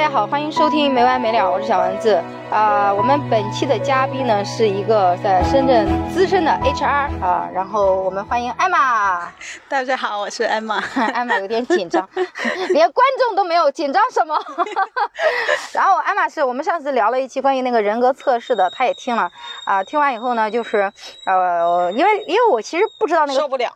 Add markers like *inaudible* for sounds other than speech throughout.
大家好，欢迎收听没完没了，我是小丸子。啊，我们本期的嘉宾呢是一个在深圳资深的 HR 啊，然后我们欢迎艾玛。大家好，我是艾玛。*laughs* 艾玛有点紧张，*laughs* 连观众都没有，紧张什么？*laughs* 然后艾玛是我们上次聊了一期关于那个人格测试的，她也听了啊，听完以后呢，就是呃，因为因为我其实不知道那个受不了，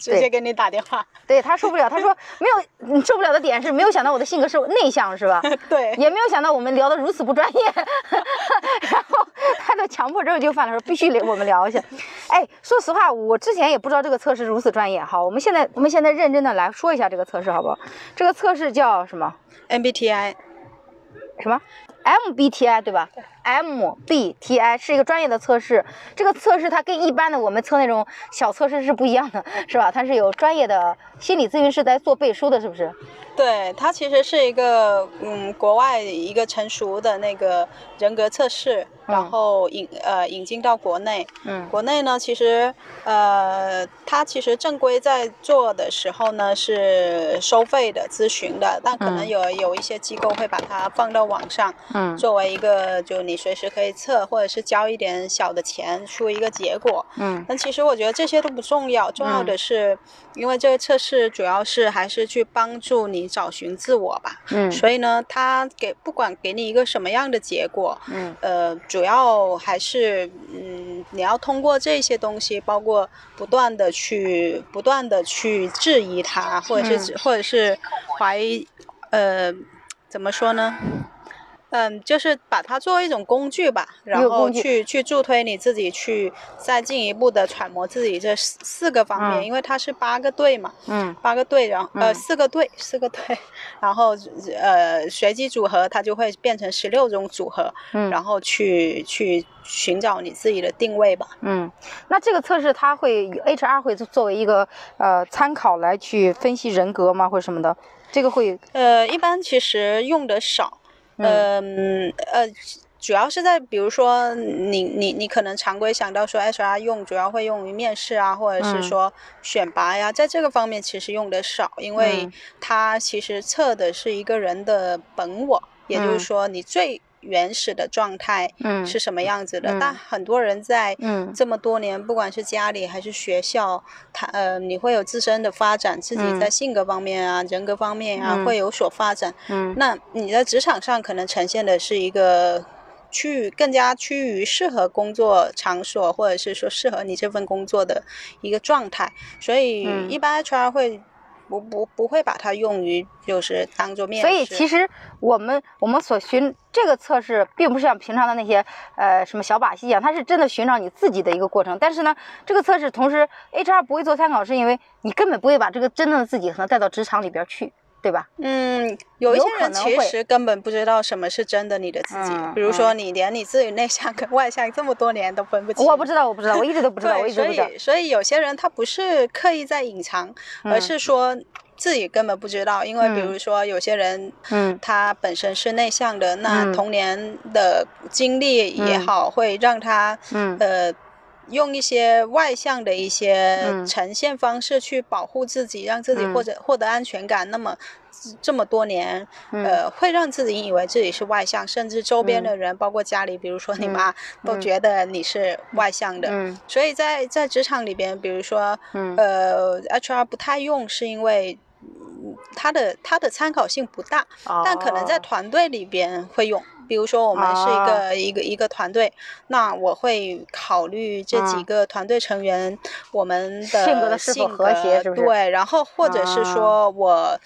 直接给你打电话。对他受不了，他说没有受不了的点是没有想到我的性格是内向，是吧？对，也没有想到我们聊得如此不专业。*laughs* 然后他的强迫症就犯了，说必须我们聊一下。哎，说实话，我之前也不知道这个测试如此专业。好，我们现在我们现在认真的来说一下这个测试，好不好？这个测试叫什么？MBTI，什么？MBTI 对吧？MBTI 是一个专业的测试。这个测试它跟一般的我们测那种小测试是不一样的，是吧？它是有专业的心理咨询师在做背书的，是不是？对，它其实是一个嗯，国外一个成熟的那个人格测试，然后引呃引进到国内。嗯，国内呢，其实呃，它其实正规在做的时候呢是收费的咨询的，但可能有有一些机构会把它放到网上，嗯，作为一个就你随时可以测，或者是交一点小的钱出一个结果。嗯，但其实我觉得这些都不重要，重要的是，因为这个测试主要是还是去帮助你。找寻自我吧，嗯，所以呢，他给不管给你一个什么样的结果，嗯，呃，主要还是，嗯，你要通过这些东西，包括不断的去不断的去质疑他，或者是或者是怀疑，呃，怎么说呢？嗯，就是把它作为一种工具吧，然后去去助推你自己去再进一步的揣摩自己这四四个方面，因为它是八个队嘛，嗯，八个队，然后呃四个队四个队，然后呃随机组合它就会变成十六种组合，嗯，然后去去寻找你自己的定位吧，嗯，那这个测试它会 HR 会作为一个呃参考来去分析人格吗，或者什么的？这个会呃一般其实用的少。嗯。呃，主要是在比如说你你你可能常规想到说 HR 用主要会用于面试啊，或者是说选拔呀，在这个方面其实用的少，因为它其实测的是一个人的本我，也就是说你最。原始的状态是什么样子的？但很多人在这么多年，不管是家里还是学校，他呃，你会有自身的发展，自己在性格方面啊、人格方面啊会有所发展。嗯那你在职场上可能呈现的是一个趋于更加趋于适合工作场所，或者是说适合你这份工作的一个状态。所以一般 HR 会。不不不会把它用于就是当做面试。所以其实我们我们所寻这个测试，并不是像平常的那些呃什么小把戏一样，它是真的寻找你自己的一个过程。但是呢，这个测试同时 HR 不会做参考，是因为你根本不会把这个真正的自己可能带到职场里边去。对吧？嗯，有一些人其实根本不知道什么是真的你的自己。比如说，你连你自己内向跟外向这么多年都分不清。我不知道，我不知道，我一直都不知道，*laughs* 我一直不知道。所以，所以有些人他不是刻意在隐藏，而是说自己根本不知道。因为比如说，有些人，嗯，他本身是内向的，那童年的经历也好，会让他，嗯，呃。用一些外向的一些呈现方式去保护自己，让自己或者获得安全感。那么这么多年，呃，会让自己以为自己是外向，甚至周边的人，包括家里，比如说你妈，都觉得你是外向的。所以在在职场里边，比如说，呃，HR 不太用，是因为他的他的参考性不大，但可能在团队里边会用。比如说，我们是一个一个一个团队，那我会考虑这几个团队成员我们的性格是否和谐，是不是？对，然后或者是说我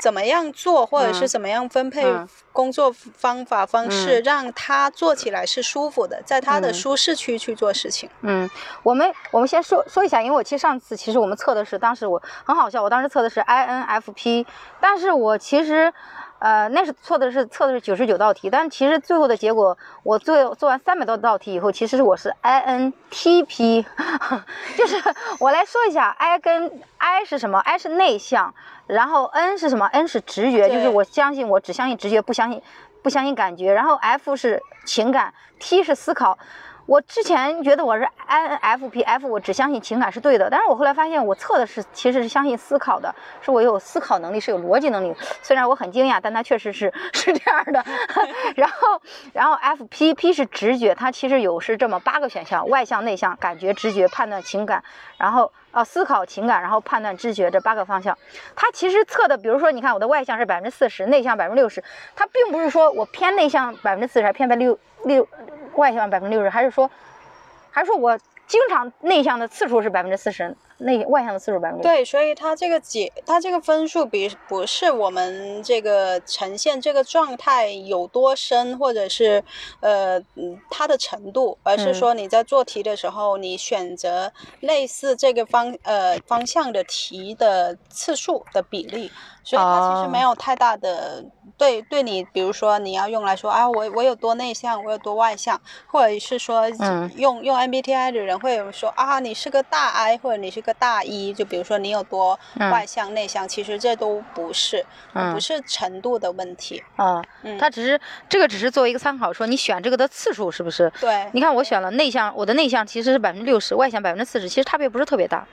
怎么样做，或者是怎么样分配工作方法方式，让他做起来是舒服的，在他的舒适区去做事情。嗯，我们我们先说说一下，因为我其实上次其实我们测的是，当时我很好笑，我当时测的是 INFP，但是我其实。呃，那是错的是测的是九十九道题，但其实最后的结果，我做做完三百多道题以后，其实我是 INTP，*laughs* 就是我来说一下，I 跟 I 是什么？I 是内向，然后 N 是什么？N 是直觉，就是我相信我只相信直觉，不相信不相信感觉，然后 F 是情感，T 是思考。我之前觉得我是 INFP，F 我只相信情感是对的，但是我后来发现我测的是其实是相信思考的，是我有思考能力，是有逻辑能力。虽然我很惊讶，但它确实是是这样的。*laughs* 然后，然后 FP，P 是直觉，它其实有是这么八个选项：外向、内向、感觉、直觉、判断、情感。然后啊，思考、情感，然后判断、知觉这八个方向。它其实测的，比如说你看我的外向是百分之四十，内向百分之六十，它并不是说我偏内向百分之四十，还偏百六六。外向百分之六十，还是说，还是说我经常内向的次数是百分之四十，内外向的次数百分之对，所以它这个解，它这个分数比不是我们这个呈现这个状态有多深，或者是呃它的程度，而是说你在做题的时候，你选择类似这个方呃方向的题的次数的比例，所以它其实没有太大的。对，对你，比如说你要用来说啊，我我有多内向，我有多外向，或者是说用用 MBTI 的人会有说啊，你是个大 I 或者你是个大 E，就比如说你有多外向内向，其实这都不是，不是程度的问题啊。嗯他只是这个只是作为一个参考，说你选这个的次数是不是？对，你看我选了内向，我的内向其实是百分之六十，外向百分之四十，其实差别不是特别大。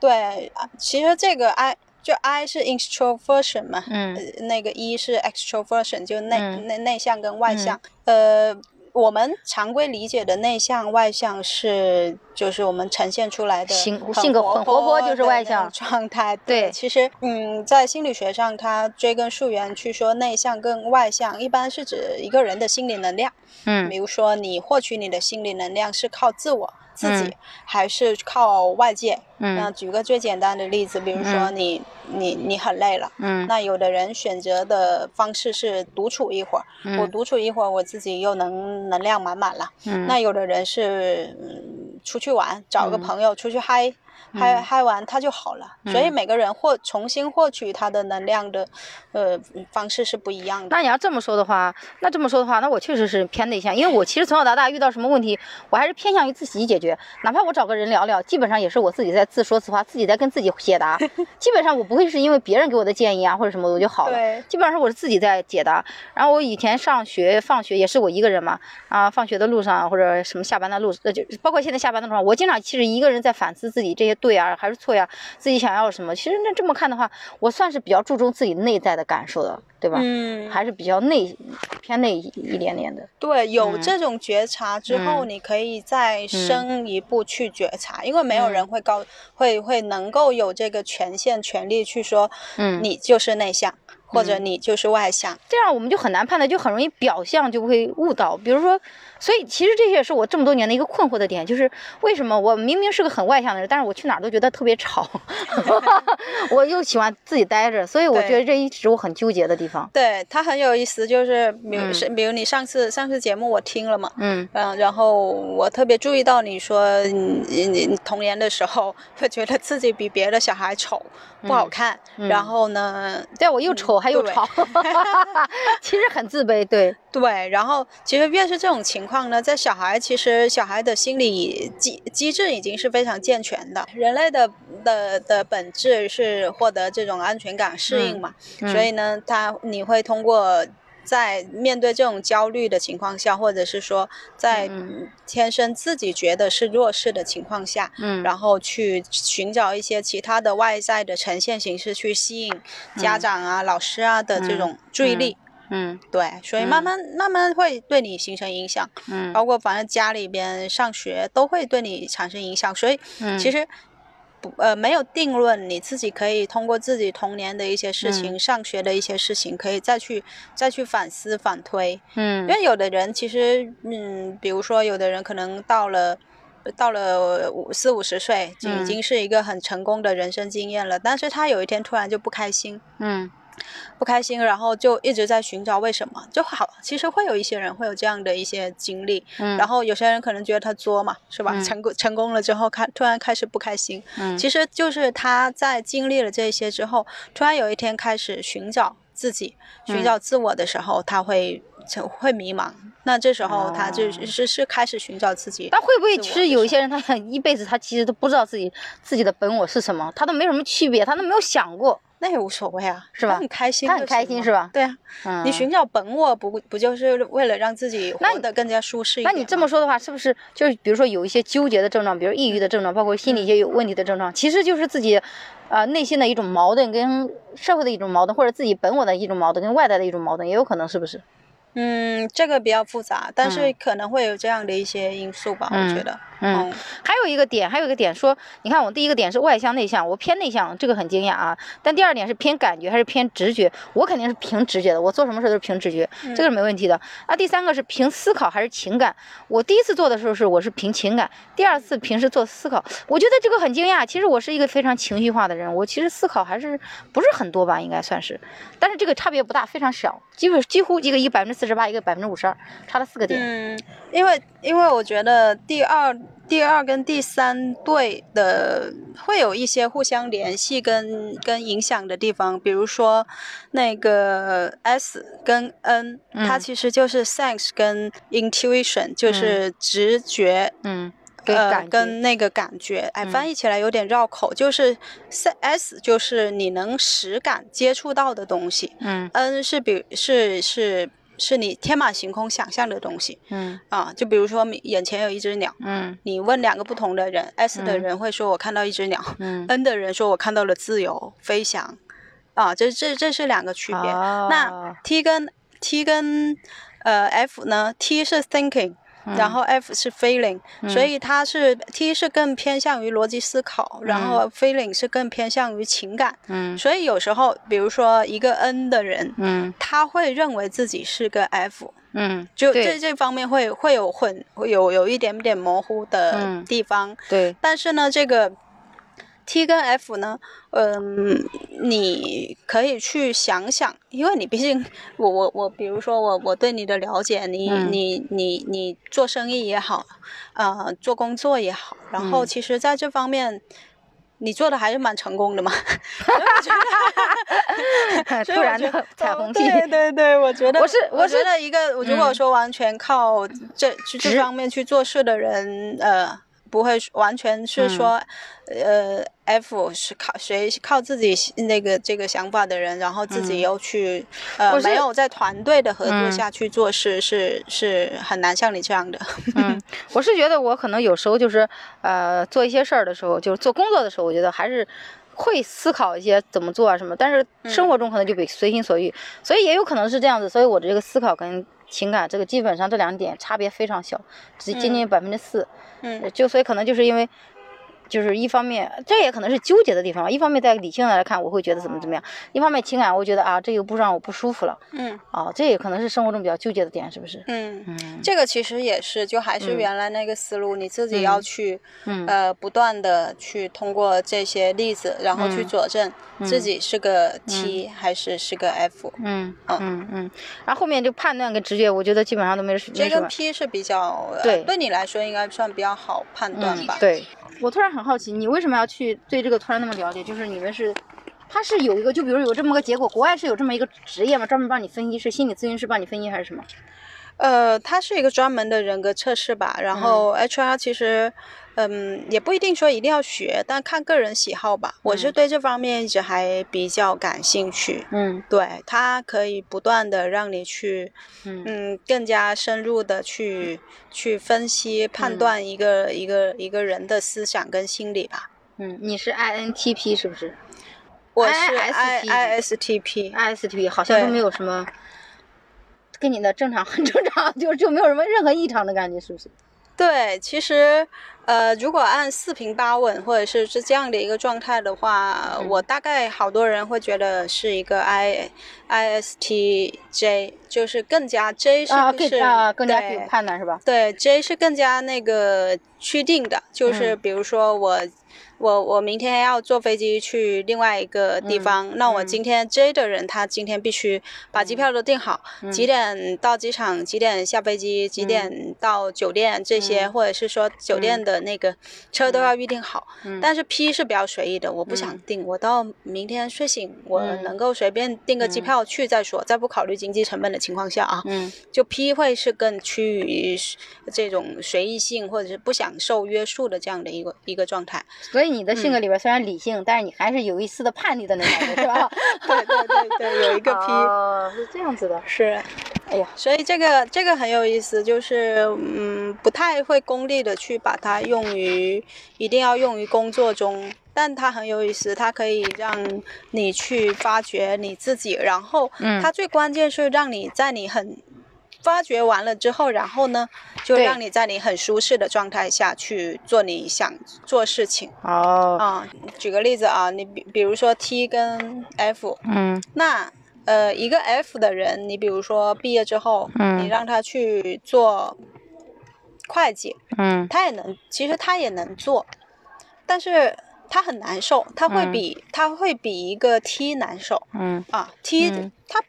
对，其实这个 I。就 I 是 introversion 嘛，嗯，那个 E 是 extroversion，就内内内向跟外向。呃，我们常规理解的内向外向是，就是我们呈现出来的性性格很活泼就是外向状态。对，其实嗯，在心理学上，它追根溯源去说内向跟外向，一般是指一个人的心理能量。嗯，比如说你获取你的心理能量是靠自我。自己还是靠外界。那举个最简单的例子，比如说你你你很累了，那有的人选择的方式是独处一会儿，我独处一会儿，我自己又能能量满满了。那有的人是出去玩，找个朋友出去嗨。嗨嗨完他就好了，所以每个人获重新获取他的能量的，呃方式是不一样的。那你要这么说的话，那这么说的话，那我确实是偏内向，因为我其实从小到大遇到什么问题，我还是偏向于自己解决。哪怕我找个人聊聊，基本上也是我自己在自说自话，自己在跟自己解答。*laughs* 基本上我不会是因为别人给我的建议啊或者什么我就好了。基本上我是自己在解答。然后我以前上学放学也是我一个人嘛，啊，放学的路上或者什么下班的路，呃，就包括现在下班的路上，我经常其实一个人在反思自己这些。对啊，还是错呀？自己想要什么？其实那这么看的话，我算是比较注重自己内在的感受的，对吧？嗯，还是比较内偏内一点点的。对，有这种觉察之后，你可以再深一步去觉察，因为没有人会告，会会能够有这个权限、权利去说，嗯，你就是内向。或者你就是外向，这样我们就很难判断，就很容易表象就会误导。比如说，所以其实这些也是我这么多年的一个困惑的点，就是为什么我明明是个很外向的人，但是我去哪儿都觉得特别吵，*laughs* *laughs* 我又喜欢自己待着，所以我觉得这一直我很纠结的地方。对他很有意思，就是比如是比如你上次上次节目我听了嘛，嗯。嗯，然后我特别注意到你说你你童年的时候会觉得自己比别的小孩丑不好看，然后呢，对我又丑。还又吵，*laughs* 其实很自卑，对对。然后其实越是这种情况呢，在小孩其实小孩的心理机机制已经是非常健全的。人类的的的本质是获得这种安全感、适应嘛，所以呢，他你会通过。在面对这种焦虑的情况下，或者是说在天生自己觉得是弱势的情况下，嗯，然后去寻找一些其他的外在的呈现形式，去吸引家长啊、老师啊的这种注意力，嗯，对，所以慢慢慢慢会对你形成影响，嗯，包括反正家里边上学都会对你产生影响，所以其实不。呃，没有定论，你自己可以通过自己童年的一些事情、上学的一些事情，可以再去再去反思反推。嗯，因为有的人其实，嗯，比如说有的人可能到了到了五四五十岁，就已经是一个很成功的人生经验了，但是他有一天突然就不开心。嗯。不开心，然后就一直在寻找为什么就好。其实会有一些人会有这样的一些经历，嗯，然后有些人可能觉得他作嘛，是吧？成功成功了之后，开突然开始不开心，嗯，其实就是他在经历了这些之后，突然有一天开始寻找自己，寻找自我的时候，他会会迷茫。那这时候他就是是开始寻找自己。但会不会其实有一些人，他很一辈子他其实都不知道自己自己的本我是什么，他都没什么区别，他都没有想过。那也无所谓啊，是吧？很开心，他很开心是吧？对啊，你寻找本我不不就是为了让自己活得更加舒适一点？那你这么说的话，是不是就是比如说有一些纠结的症状，比如抑郁的症状，包括心理一些有问题的症状，其实就是自己，呃，内心的一种矛盾，跟社会的一种矛盾，或者自己本我的一种矛盾，跟外在的一种矛盾，也有可能，是不是？嗯，这个比较复杂，但是可能会有这样的一些因素吧，我觉得。嗯，还有一个点，还有一个点说，你看我第一个点是外向内向，我偏内向，这个很惊讶啊。但第二点是偏感觉还是偏直觉，我肯定是凭直觉的，我做什么事都是凭直觉，这个是没问题的。那第三个是凭思考还是情感？我第一次做的时候是我是凭情感，第二次平时做思考，我觉得这个很惊讶。其实我是一个非常情绪化的人，我其实思考还是不是很多吧，应该算是。但是这个差别不大，非常小，基本几乎一个一百分之四十八，一个百分之五十二，差了四个点。嗯，因为因为我觉得第二。第二跟第三对的会有一些互相联系跟跟影响的地方，比如说那个 S 跟 N，它其实就是 sense 跟 intuition，就是直觉，嗯，呃，跟那个感觉，哎，翻译起来有点绕口，就是 S 就是你能实感接触到的东西，嗯，N 是比是是。是你天马行空想象的东西，嗯啊，就比如说眼前有一只鸟，嗯，你问两个不同的人，S 的人会说我看到一只鸟，嗯，N 的人说我看到了自由飞翔，啊，这这这是两个区别。那 T 跟 T 跟呃 F 呢？T 是 thinking。然后 F 是 feeling，所以它是 T 是更偏向于逻辑思考，然后 feeling 是更偏向于情感。嗯，所以有时候，比如说一个 N 的人，嗯，他会认为自己是个 F，嗯，就这这方面会会有混，会有有一点点模糊的地方。对，但是呢，这个。T 跟 F 呢，嗯，你可以去想想，因为你毕竟，我我我，比如说我我对你的了解，你你你你做生意也好，呃，做工作也好，然后其实在这方面，你做的还是蛮成功的嘛。*laughs* *laughs* 突然的彩虹屁，对对对，我觉得 *laughs* 我是我觉得一个，如果说完全靠这这方面去做事的人，呃。不会完全是说，呃，F 是靠谁靠自己那个这个想法的人，然后自己又去呃没有在团队的合作下去做事，是是很难像你这样的。嗯，我是觉得我可能有时候就是呃做一些事儿的时候，就是做工作的时候，我觉得还是会思考一些怎么做啊什么，但是生活中可能就比随心所欲，所以也有可能是这样子，所以我的这个思考跟。情感这个基本上这两点差别非常小，只接近百分之四，嗯，就所以可能就是因为。就是一方面，这也可能是纠结的地方。一方面，在理性的来看，我会觉得怎么怎么样；一方面，情感，我觉得啊，这又不让我不舒服了。嗯，啊，这也可能是生活中比较纠结的点，是不是？嗯嗯，这个其实也是，就还是原来那个思路，你自己要去，呃，不断的去通过这些例子，然后去佐证自己是个 T 还是是个 F。嗯嗯嗯，然后后面就判断跟直觉，我觉得基本上都没什么。这个 P 是比较对，对你来说应该算比较好判断吧？对。我突然很好奇，你为什么要去对这个突然那么了解？就是你们是，他是有一个，就比如有这么个结果，国外是有这么一个职业吗？专门帮你分析，是心理咨询师帮你分析还是什么？呃，它是一个专门的人格测试吧。然后 HR 其实。嗯，也不一定说一定要学，但看个人喜好吧。我是对这方面一直还比较感兴趣。嗯，对，它可以不断的让你去，嗯，更加深入的去去分析判断一个一个一个人的思想跟心理吧。嗯，你是 INTP 是不是？我是 I ISTP，ISTP 好像都没有什么，跟你的正常 *laughs* 很正常，就就没有什么任何异常的感觉，是不是？对，其实，呃，如果按四平八稳或者是是这样的一个状态的话，我大概好多人会觉得是一个 I I S T J，就是更加 J 是不是啊更加有判断是吧？对，J 是更加那个确定的，就是比如说我。我我明天要坐飞机去另外一个地方，那我今天 J 的人他今天必须把机票都订好，几点到机场，几点下飞机，几点到酒店这些，或者是说酒店的那个车都要预定好。但是 P 是比较随意的，我不想订，我到明天睡醒，我能够随便订个机票去再说，在不考虑经济成本的情况下啊，就 P 会是更趋于这种随意性或者是不想受约束的这样的一个一个状态。所以你的性格里边虽然理性，但是你还是有一丝的叛逆的那种，是吧？*laughs* 对对对对，有一个 P，哦，是这样子的，是。哎呀，所以这个这个很有意思，就是嗯，不太会功利的去把它用于一定要用于工作中，但它很有意思，它可以让你去发掘你自己，然后它最关键是让你在你很发掘完了之后，然后呢，就让你在你很舒适的状态下去做你想做事情。哦，啊，举个例子啊，你比比如说 T 跟 F，嗯，那。呃，一个 F 的人，你比如说毕业之后，嗯，你让他去做会计，嗯，他也能，其实他也能做，但是他很难受，他会比他会比一个 T 难受，嗯。啊，T 他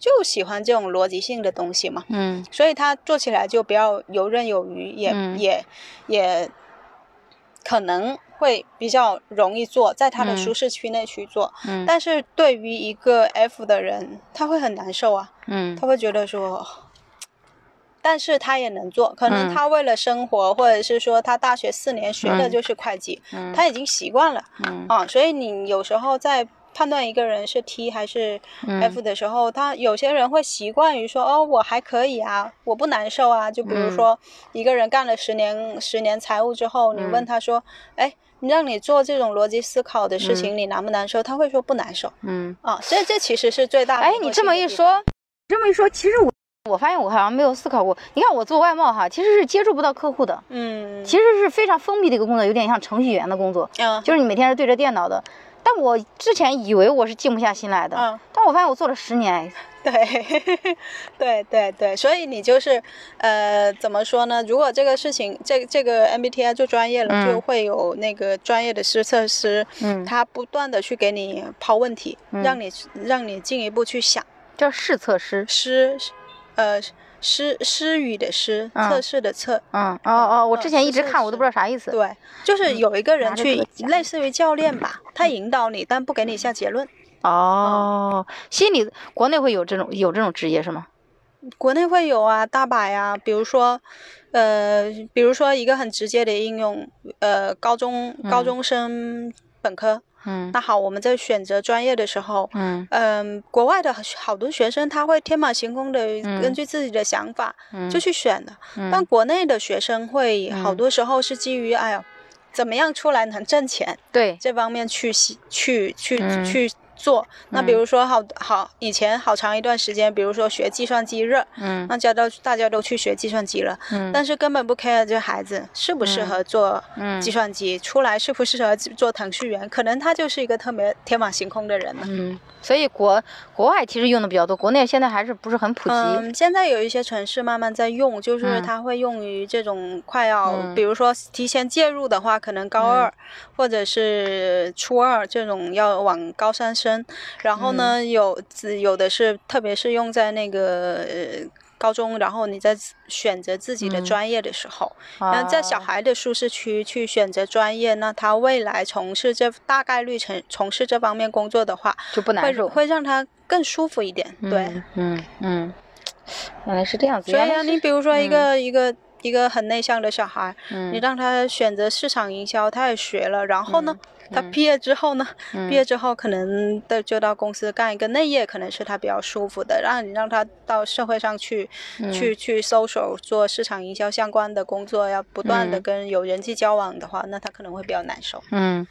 就喜欢这种逻辑性的东西嘛，嗯，所以他做起来就比较游刃有余，也也也可能。会比较容易做，在他的舒适区内去做，嗯，但是对于一个 F 的人，他会很难受啊，嗯，他会觉得说，但是他也能做，可能他为了生活，或者是说他大学四年学的就是会计，嗯，他已经习惯了，嗯。啊，所以你有时候在。判断一个人是 T 还是 F 的时候，他有些人会习惯于说：“哦，我还可以啊，我不难受啊。”就比如说，一个人干了十年十年财务之后，你问他说：“哎，你让你做这种逻辑思考的事情，你难不难受？”他会说不难受。嗯啊，这这其实是最大的。哎，你这么一说，这么一说，其实我我发现我好像没有思考过。你看我做外贸哈，其实是接触不到客户的。嗯，其实是非常封闭的一个工作，有点像程序员的工作。嗯，就是你每天是对着电脑的。但我之前以为我是静不下心来的，嗯，但我发现我做了十年，*laughs* *laughs* 对，对对对，所以你就是，呃，怎么说呢？如果这个事情，这这个 MBTI 做专业了，就会有那个专业的师测师，嗯，他不断的去给你抛问题，让你让你进一步去想，叫试测师，师，呃。诗诗语的诗，测试的测，嗯哦哦，我之前一直看，我都不知道啥意思。对，就是有一个人去，类似于教练吧，他引导你，但不给你下结论。哦，心理国内会有这种有这种职业是吗？国内会有啊，大把呀。比如说，呃，比如说一个很直接的应用，呃，高中高中生本科。嗯，那好，我们在选择专业的时候，嗯。嗯，国外的好多学生他会天马行空的根据自己的想法就去选的，但国内的学生会好多时候是基于哎呀，怎么样出来能挣钱，对。这方面去去去去。做。那比如说好好以前好长一段时间，比如说学计算机热，嗯，那家都大家都去学计算机了，嗯，但是根本不 care 这孩子适不适合做。计算机，出来适不适合做程序员，可能他就是一个特别天马行空的人呢，嗯。所以国国外其实用的比较多，国内现在还是不是很普及。嗯，现在有一些城市慢慢在用，就是它会用于这种快要，比如说提前介入的话，可能高二或者是初二这种要往高三升。然后呢，有有的是，特别是用在那个。高中，然后你在选择自己的专业的时候，那在小孩的舒适区去选择专业，那他未来从事这大概率从从事这方面工作的话，就不难受，会让他更舒服一点。对，嗯嗯，原来是这样子。所以啊，你比如说一个一个一个很内向的小孩，你让他选择市场营销，他也学了，然后呢？他毕业之后呢？毕业之后可能的就到公司干一个内业，可能是他比较舒服的。让你让他到社会上去，去去搜索做市场营销相关的工作，要不断的跟有人际交往的话，那他可能会比较难受。嗯，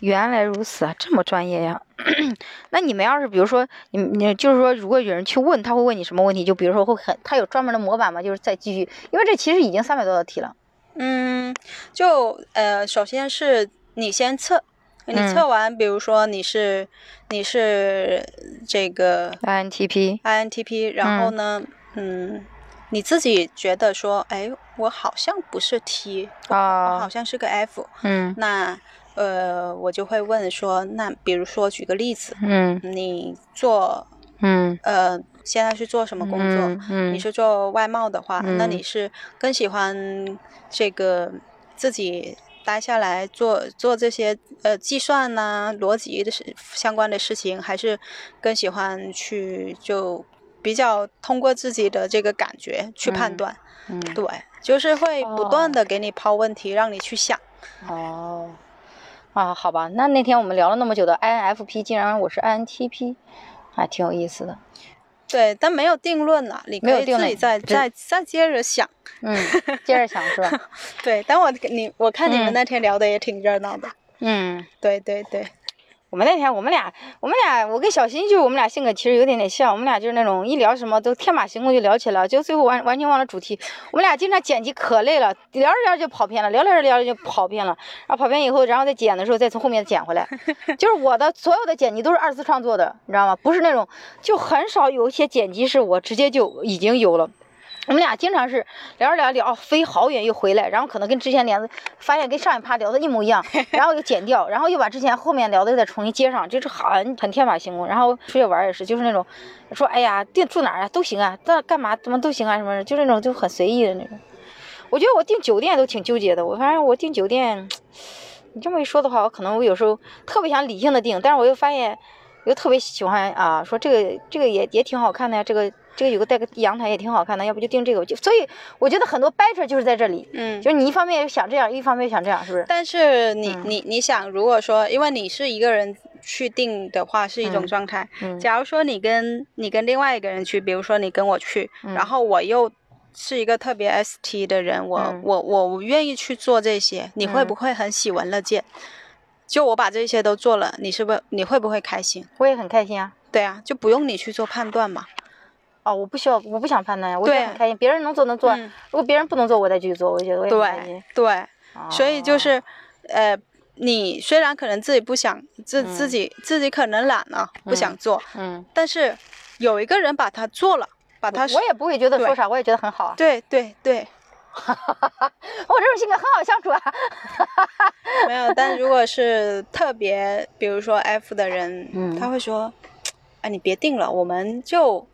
原来如此啊，这么专业呀？*clears throat* 那你们要是比如说，你你就是说，如果有人去问，他会问你什么问题？就比如说会很，他有专门的模板吗？就是再继续，因为这其实已经三百多道题了。嗯，就呃，首先是。你先测，你测完，比如说你是你是这个 INTP，INTP，然后呢，嗯，你自己觉得说，哎，我好像不是 T，我好像是个 F，嗯，那呃，我就会问说，那比如说举个例子，嗯，你做，嗯，呃，现在是做什么工作？嗯，你是做外贸的话，那你是更喜欢这个自己。待下来做做这些呃计算呐、逻辑的事相关的事情，还是更喜欢去就比较通过自己的这个感觉去判断。嗯，对，就是会不断的给你抛问题，让你去想。哦，啊，好吧，那那天我们聊了那么久的 INFP，竟然我是 INTP，还挺有意思的。对，但没有定论呢，你可以自己再再再接着想。嗯，接着想是吧？*laughs* 对，但我你我看你们那天聊的也挺热闹的。嗯，对对对。我们那天，我们俩，我们俩，我跟小新就是我们俩性格其实有点点像，我们俩就是那种一聊什么都天马行空就聊起来了，就最后完完全忘了主题。我们俩经常剪辑可累了，聊着聊着就跑偏了，聊聊着聊着就跑偏了，然后跑偏以后，然后再剪的时候再从后面剪回来。*laughs* 就是我的所有的剪辑都是二次创作的，你知道吗？不是那种，就很少有一些剪辑是我直接就已经有了。我们俩经常是聊着聊着聊，飞好远又回来，然后可能跟之前聊的发现跟上一趴聊的一模一样，*laughs* 然后又剪掉，然后又把之前后面聊的再重新接上，就是很很天马行空。然后出去玩也是，就是那种说哎呀订住哪儿啊都行啊，那干嘛怎么都行啊什么，就是那种就很随意的那种。我觉得我订酒店都挺纠结的，我反正我订酒店，你这么一说的话，我可能我有时候特别想理性的订，但是我又发现又特别喜欢啊，说这个这个也也挺好看的呀，这个。这个有个带个阳台也挺好看的，要不就定这个。就所以我觉得很多掰扯就是在这里，嗯，就是你一方面想这样，一方面想这样，是不是？但是你你你想，如果说因为你是一个人去定的话，是一种状态。嗯。假如说你跟你跟另外一个人去，比如说你跟我去，然后我又是一个特别 ST 的人，我我我愿意去做这些，你会不会很喜闻乐见？就我把这些都做了，你是不是你会不会开心？我也很开心啊。对啊，就不用你去做判断嘛。哦，我不需要，我不想判断呀，我也很开心。别人能做能做，如果别人不能做，我再继续做，我觉得我也很开心。对，所以就是，呃，你虽然可能自己不想，自自己自己可能懒了，不想做，嗯，但是有一个人把它做了，把它，我也不会觉得说啥，我也觉得很好啊。对对对，*laughs* 我这种性格很好相处啊。*laughs* 没有，但如果是特别，比如说 F 的人，他会说，哎，你别定了，我们就。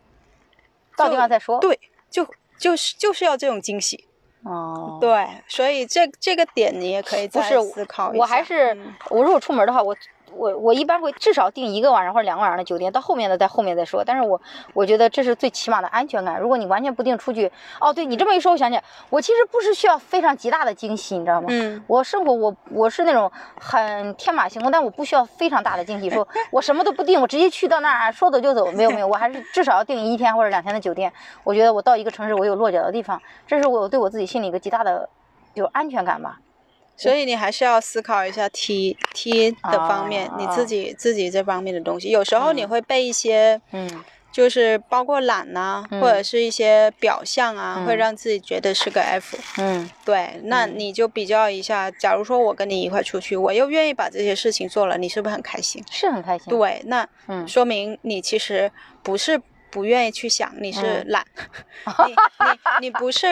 到地方再说。对，就就是就是要这种惊喜。哦。对，所以这这个点你也可以再思考一下。我还是，我如果出门的话，我。我我一般会至少订一个晚上或者两个晚上的酒店，到后面的在后面再说。但是我我觉得这是最起码的安全感。如果你完全不定出去，哦，对你这么一说，我想起来，我其实不是需要非常极大的惊喜，你知道吗？嗯。我生活我我是那种很天马行空，但我不需要非常大的惊喜，说 *laughs* 我什么都不定，我直接去到那儿说走就走。没有没有，我还是至少要订一天或者两天的酒店。我觉得我到一个城市，我有落脚的地方，这是我对我自己心里一个极大的有安全感吧。所以你还是要思考一下 T T 的方面，你自己自己这方面的东西。有时候你会被一些，嗯，就是包括懒呐，或者是一些表象啊，会让自己觉得是个 F。嗯，对，那你就比较一下，假如说我跟你一块出去，我又愿意把这些事情做了，你是不是很开心？是很开心。对，那说明你其实不是。不愿意去想，你是懒，*laughs* 你你你不是，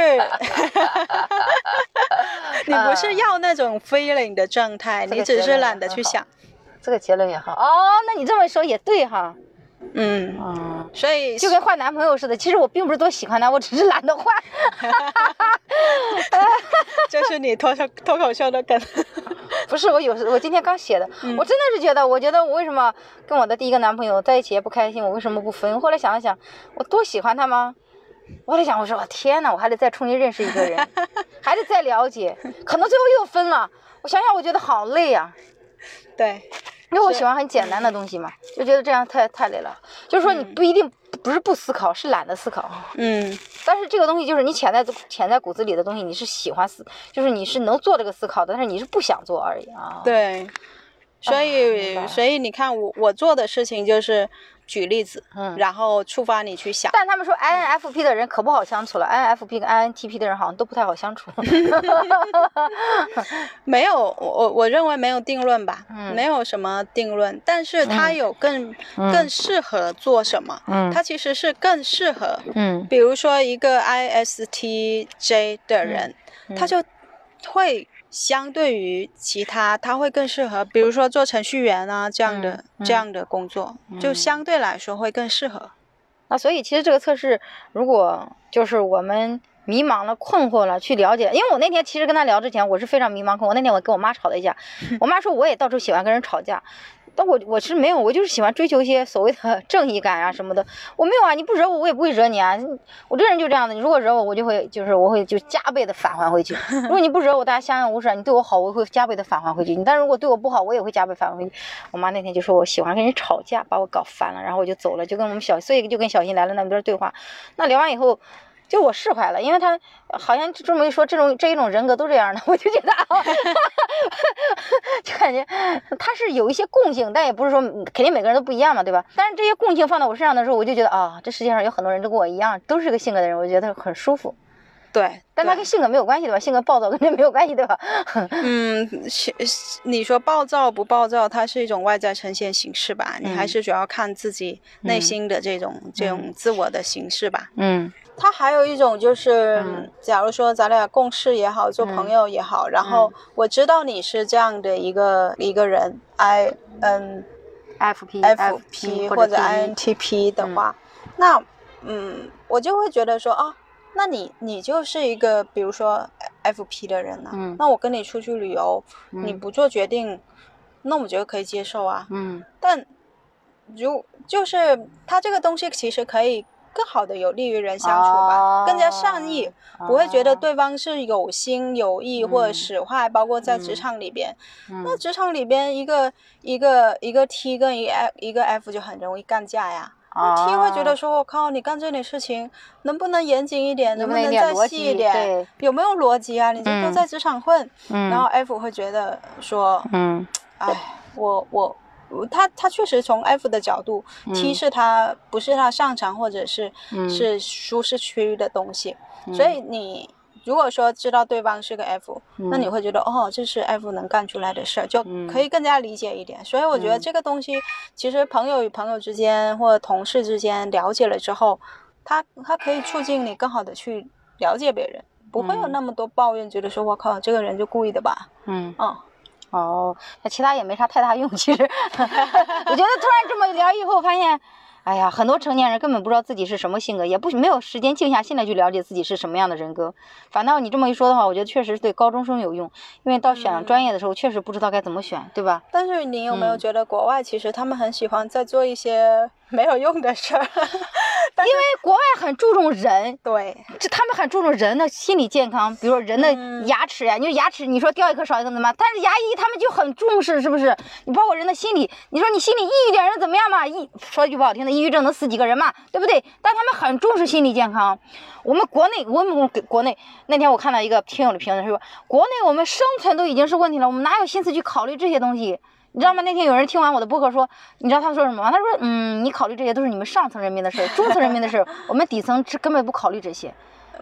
你不是 *laughs* 要那种 feeling 的状态，你只是懒得去想。这个结论也好哦，那你这么说也对哈。嗯啊，所以就跟换男朋友似的，其实我并不是多喜欢他，我只是懒得换。*laughs* 这是你脱口脱口秀的梗。*laughs* 不是我有时我今天刚写的，我真的是觉得，我觉得我为什么跟我的第一个男朋友在一起也不开心，我为什么不分？后来想了想，我多喜欢他吗？我在想，我说我天呐，我还得再重新认识一个人，还得再了解，可能最后又分了。我想想，我觉得好累呀。对。因为我喜欢很简单的东西嘛，就觉得这样太太累了。就是说，你不一定不是不思考，是懒得思考。嗯。*laughs* 但是这个东西就是你潜在潜在骨子里的东西，你是喜欢思，就是你是能做这个思考的，但是你是不想做而已啊。对。所以，所以你看，我我做的事情就是。举例子，嗯，然后触发你去想。但他们说 INFP 的人可不好相处了，INFP 跟 INTP 的人好像都不太好相处。*laughs* *laughs* 没有，我我认为没有定论吧，没有什么定论，但是他有更更适合做什么，嗯，他其实是更适合，嗯，比如说一个 ISTJ 的人，他就会。相对于其他，他会更适合，比如说做程序员啊这样的这样的工作，就相对来说会更适合。那所以其实这个测试，如果就是我们迷茫了、困惑了，去了解，因为我那天其实跟他聊之前，我是非常迷茫困惑。那天我跟我妈吵了一架，*laughs* 我妈说我也到处喜欢跟人吵架。但我我是没有，我就是喜欢追求一些所谓的 *laughs* 正义感啊什么的。我没有啊，你不惹我，我也不会惹你啊。我这人就这样的，你如果惹我，我就会就是我会就加倍的返还回去。*laughs* 如果你不惹我，大家相安无事，你对我好，我会加倍的返还回去。你但如果对我不好，我也会加倍返还回去。我妈那天就说我喜欢跟人吵架，把我搞烦了，然后我就走了，就跟我们小，所以就跟小新来了那边对话。那聊完以后。就我释怀了，因为他好像这么一说，这种这一种人格都这样的，我就觉得啊，*laughs* 就感觉他是有一些共性，但也不是说肯定每个人都不一样嘛，对吧？但是这些共性放到我身上的时候，我就觉得啊，这世界上有很多人都跟我一样，都是这个性格的人，我觉得很舒服。对，但他跟性格没有关系，对吧？性格暴躁跟这没有关系，对吧？*laughs* 嗯，你说暴躁不暴躁，它是一种外在呈现形式吧？你还是主要看自己内心的这种这种自我的形式吧？嗯。他还有一种就是，假如说咱俩共事也好，做朋友也好，然后我知道你是这样的一个一个人，I N F P F P 或者 I N T P 的话，那嗯，我就会觉得说啊，那你你就是一个比如说 F P 的人呢，那我跟你出去旅游，你不做决定，那我觉得可以接受啊。嗯，但如就是他这个东西其实可以。更好的有利于人相处吧，更加善意，不会觉得对方是有心有意或者使坏。包括在职场里边，那职场里边一个一个一个 T 跟一个 F 一个 F 就很容易干架呀。T 会觉得说：“我靠，你干这点事情能不能严谨一点？能不能再细一点？有没有逻辑啊？你这都在职场混。”然后 F 会觉得说：“嗯，哎，我我。”他他确实从 F 的角度，T 是他不是他擅长或者是是舒适区的东西，所以你如果说知道对方是个 F，那你会觉得哦，这是 F 能干出来的事儿，就可以更加理解一点。所以我觉得这个东西，其实朋友与朋友之间或者同事之间了解了之后，他他可以促进你更好的去了解别人，不会有那么多抱怨，觉得说我靠，这个人就故意的吧？嗯。嗯。哦，那其他也没啥太大用。其实，*laughs* 我觉得突然这么聊以后，发现，哎呀，很多成年人根本不知道自己是什么性格，也不没有时间静下心来去了解自己是什么样的人格。反倒你这么一说的话，我觉得确实对高中生有用，因为到选专业的时候，确实不知道该怎么选，对吧？但是你有没有觉得国外其实他们很喜欢在做一些？*laughs* 没有用的事儿，*laughs* 因为国外很注重人，对，这他们很注重人的心理健康，比如说人的牙齿呀，你说牙齿，你说掉一颗少一颗怎么？但是牙医他们就很重视，是不是？你包括人的心理，你说你心里抑郁点人怎么样嘛？抑说句不好听的，抑郁症能死几个人嘛？对不对？但他们很重视心理健康。我们国内，我们国内那天我看到一个听友的评论说，国内我们生存都已经是问题了，我们哪有心思去考虑这些东西？你知道吗？那天有人听完我的播客说，你知道他说什么吗？他说，嗯，你考虑这些都是你们上层人民的事，中层人民的事，我们底层是根本不考虑这些。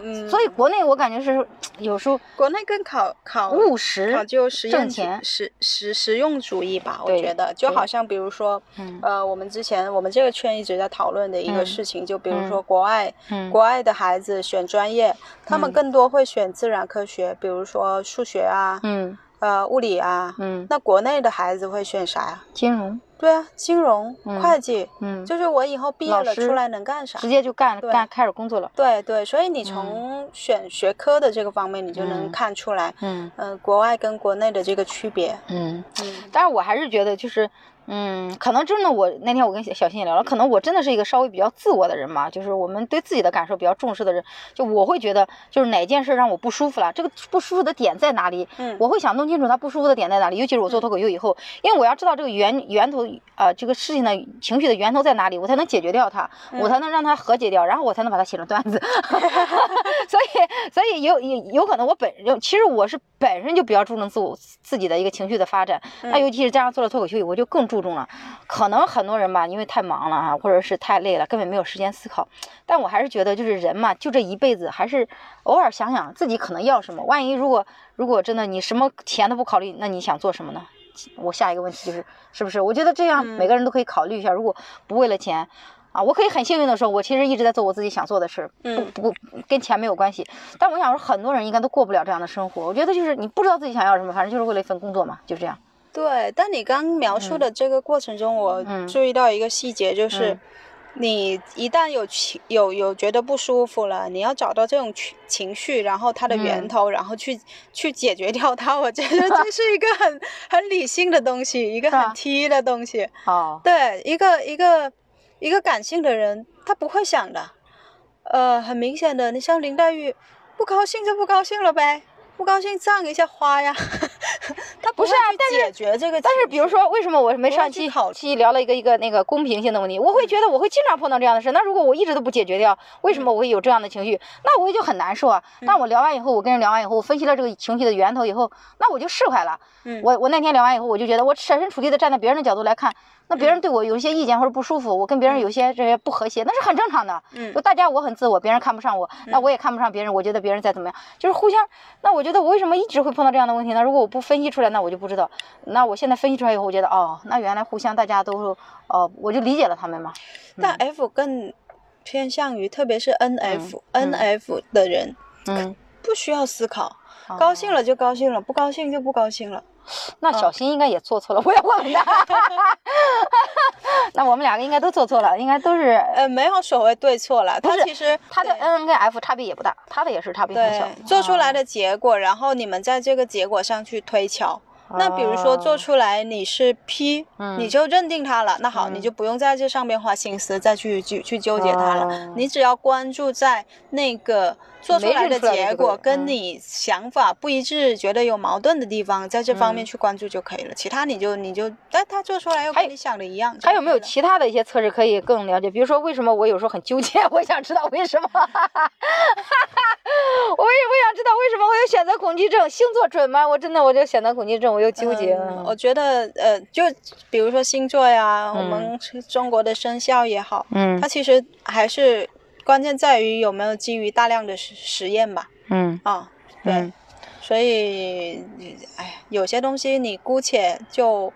嗯，所以国内我感觉是有时候国内更考考务实，考究实挣钱，实实实用主义吧。我觉得就好像比如说，呃，我们之前我们这个圈一直在讨论的一个事情，就比如说国外，国外的孩子选专业，他们更多会选自然科学，比如说数学啊。嗯。呃，物理啊，嗯，那国内的孩子会选啥呀？金融。对啊，金融、会计，嗯，就是我以后毕业了出来能干啥？直接就干干开始工作了。对对，所以你从选学科的这个方面，你就能看出来，嗯嗯，国外跟国内的这个区别。嗯嗯，但是我还是觉得就是。嗯，可能真的，我那天我跟小新也聊了，可能我真的是一个稍微比较自我的人嘛，就是我们对自己的感受比较重视的人，就我会觉得，就是哪件事让我不舒服了，这个不舒服的点在哪里？嗯，我会想弄清楚他不舒服的点在哪里，尤其是我做脱口秀以后，因为我要知道这个源源头，呃，这个事情的情绪的源头在哪里，我才能解决掉它，我才能让它和解掉，然后我才能把它写成段子。*laughs* 所以，所以有有有可能我本就其实我是本身就比较注重自我自己的一个情绪的发展，那尤其是加上做了脱口秀以后，我就更。注重了，可能很多人吧，因为太忙了啊，或者是太累了，根本没有时间思考。但我还是觉得，就是人嘛，就这一辈子，还是偶尔想想自己可能要什么。万一如果如果真的你什么钱都不考虑，那你想做什么呢？我下一个问题就是，是不是？我觉得这样每个人都可以考虑一下。如果不为了钱啊，我可以很幸运的说，我其实一直在做我自己想做的事儿，不不跟钱没有关系。但我想说，很多人应该都过不了这样的生活。我觉得就是你不知道自己想要什么，反正就是为了一份工作嘛，就这样。对，但你刚描述的这个过程中，我注意到一个细节，就是，你一旦有情有有觉得不舒服了，你要找到这种情情绪，然后它的源头，然后去去解决掉它。我觉得这是一个很很理性的东西，一个很 T 的东西。哦，对，一个一个一个感性的人，他不会想的。呃，很明显的，你像林黛玉，不高兴就不高兴了呗。不高兴葬一下花呀，*laughs* 他不是啊，但是解决这个，但是比如说，为什么我没上期期聊了一个一个那个公平性的问题？我会觉得我会经常碰到这样的事。那如果我一直都不解决掉，为什么我会有这样的情绪？那我也就很难受啊。但我聊完以后，我跟人聊完以后，我分析了这个情绪的源头以后，那我就释怀了。嗯我我那天聊完以后，我就觉得我设身处地的站在别人的角度来看。那别人对我有一些意见或者不舒服，我跟别人有些这些不和谐，那是很正常的。嗯，就大家我很自我，别人看不上我，那我也看不上别人。我觉得别人再怎么样，就是互相。那我觉得我为什么一直会碰到这样的问题呢？如果我不分析出来，那我就不知道。那我现在分析出来以后，我觉得哦，那原来互相大家都哦，我就理解了他们嘛。但 F 更偏向于，特别是 NF，NF 的人，嗯，不需要思考，高兴了就高兴了，不高兴就不高兴了。*laughs* 那小新应该也做错了，我也问他。*laughs* *laughs* 那我们两个应该都做错了，应该都是呃，没有所谓对错了。他其实他的 N 跟 F 差别也不大，他的也是差别很小。做出来的结果，然后你们在这个结果上去推敲。那比如说做出来你是 P，你就认定它了。那好，你就不用在这上面花心思再去去去纠结它了。你只要关注在那个。做出来的结果跟你想法不一致，觉得有矛盾的地方，在这方面去关注就可以了。其他你就你就，但他做出来又跟你想的一样。还有没有其他的一些测试可以更了解？比如说，为什么我有时候很纠结？*laughs* 我想知道为什么。*laughs* 我也我想知道为什么我有选择恐惧症？星座准吗？我真的我就选择恐惧症，我又纠结。我觉得呃，就比如说星座呀，我们中国的生肖也好，嗯，它其实还是。关键在于有没有基于大量的实实验吧。嗯啊，对，所以，哎，有些东西你姑且就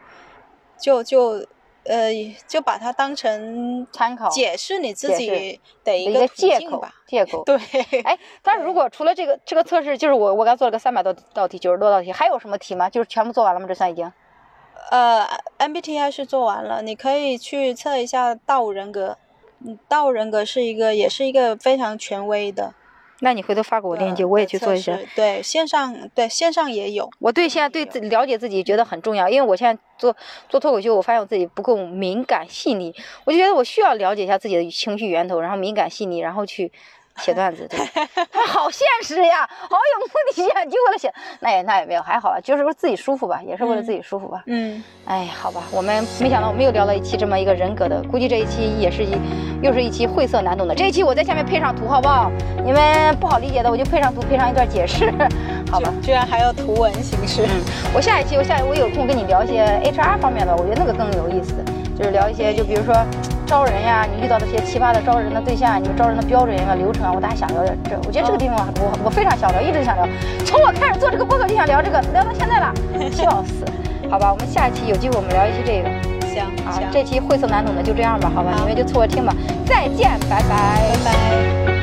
就就呃，就把它当成参考，解释你自己的一个借口吧。借口。对。哎，但如果除了这个这个测试，就是我我刚做了个三百多道题，九十多道题，还有什么题吗？就是全部做完了吗？这算已经？呃，MBTI 是做完了，你可以去测一下大五人格。嗯，道人格是一个，也是一个非常权威的。那你回头发给我链接，我也去做一下。对，线上对线上也有。我对现在对自了解自己觉得很重要，因为我现在做做脱口秀，我发现我自己不够敏感细腻，我就觉得我需要了解一下自己的情绪源头，然后敏感细腻，然后去。写段子，对，*laughs* 他 *laughs* 好现实呀，好有目的呀，就为了写，那也那也没有，还好吧，就是自己舒服吧，也是为了自己舒服吧。嗯，哎，好吧，我们没想到我们又聊了一期这么一个人格的，估计这一期也是一，又是一期晦涩难懂的。这一期我在下面配上图，好不好？你们不好理解的，我就配上图，配上一段解释，*laughs* 好吧？居然还要图文形式。嗯，我下一期，我下我有空跟你聊一些 HR 方面的，我觉得那个更有意思，就是聊一些，就比如说。招人呀，你遇到那些奇葩的招人的对象，你们招人的标准呀、流程啊，我大家想聊点这。我觉得这个地方我我非常想聊，一直想聊。从我开始做这个播客就想聊这个，聊到现在了，*laughs* 笑死。好吧，我们下一期有机会我们聊一期这个。行，好，这期晦涩难懂的就这样吧，好吧，你们就凑合听吧。再见，拜拜，拜拜。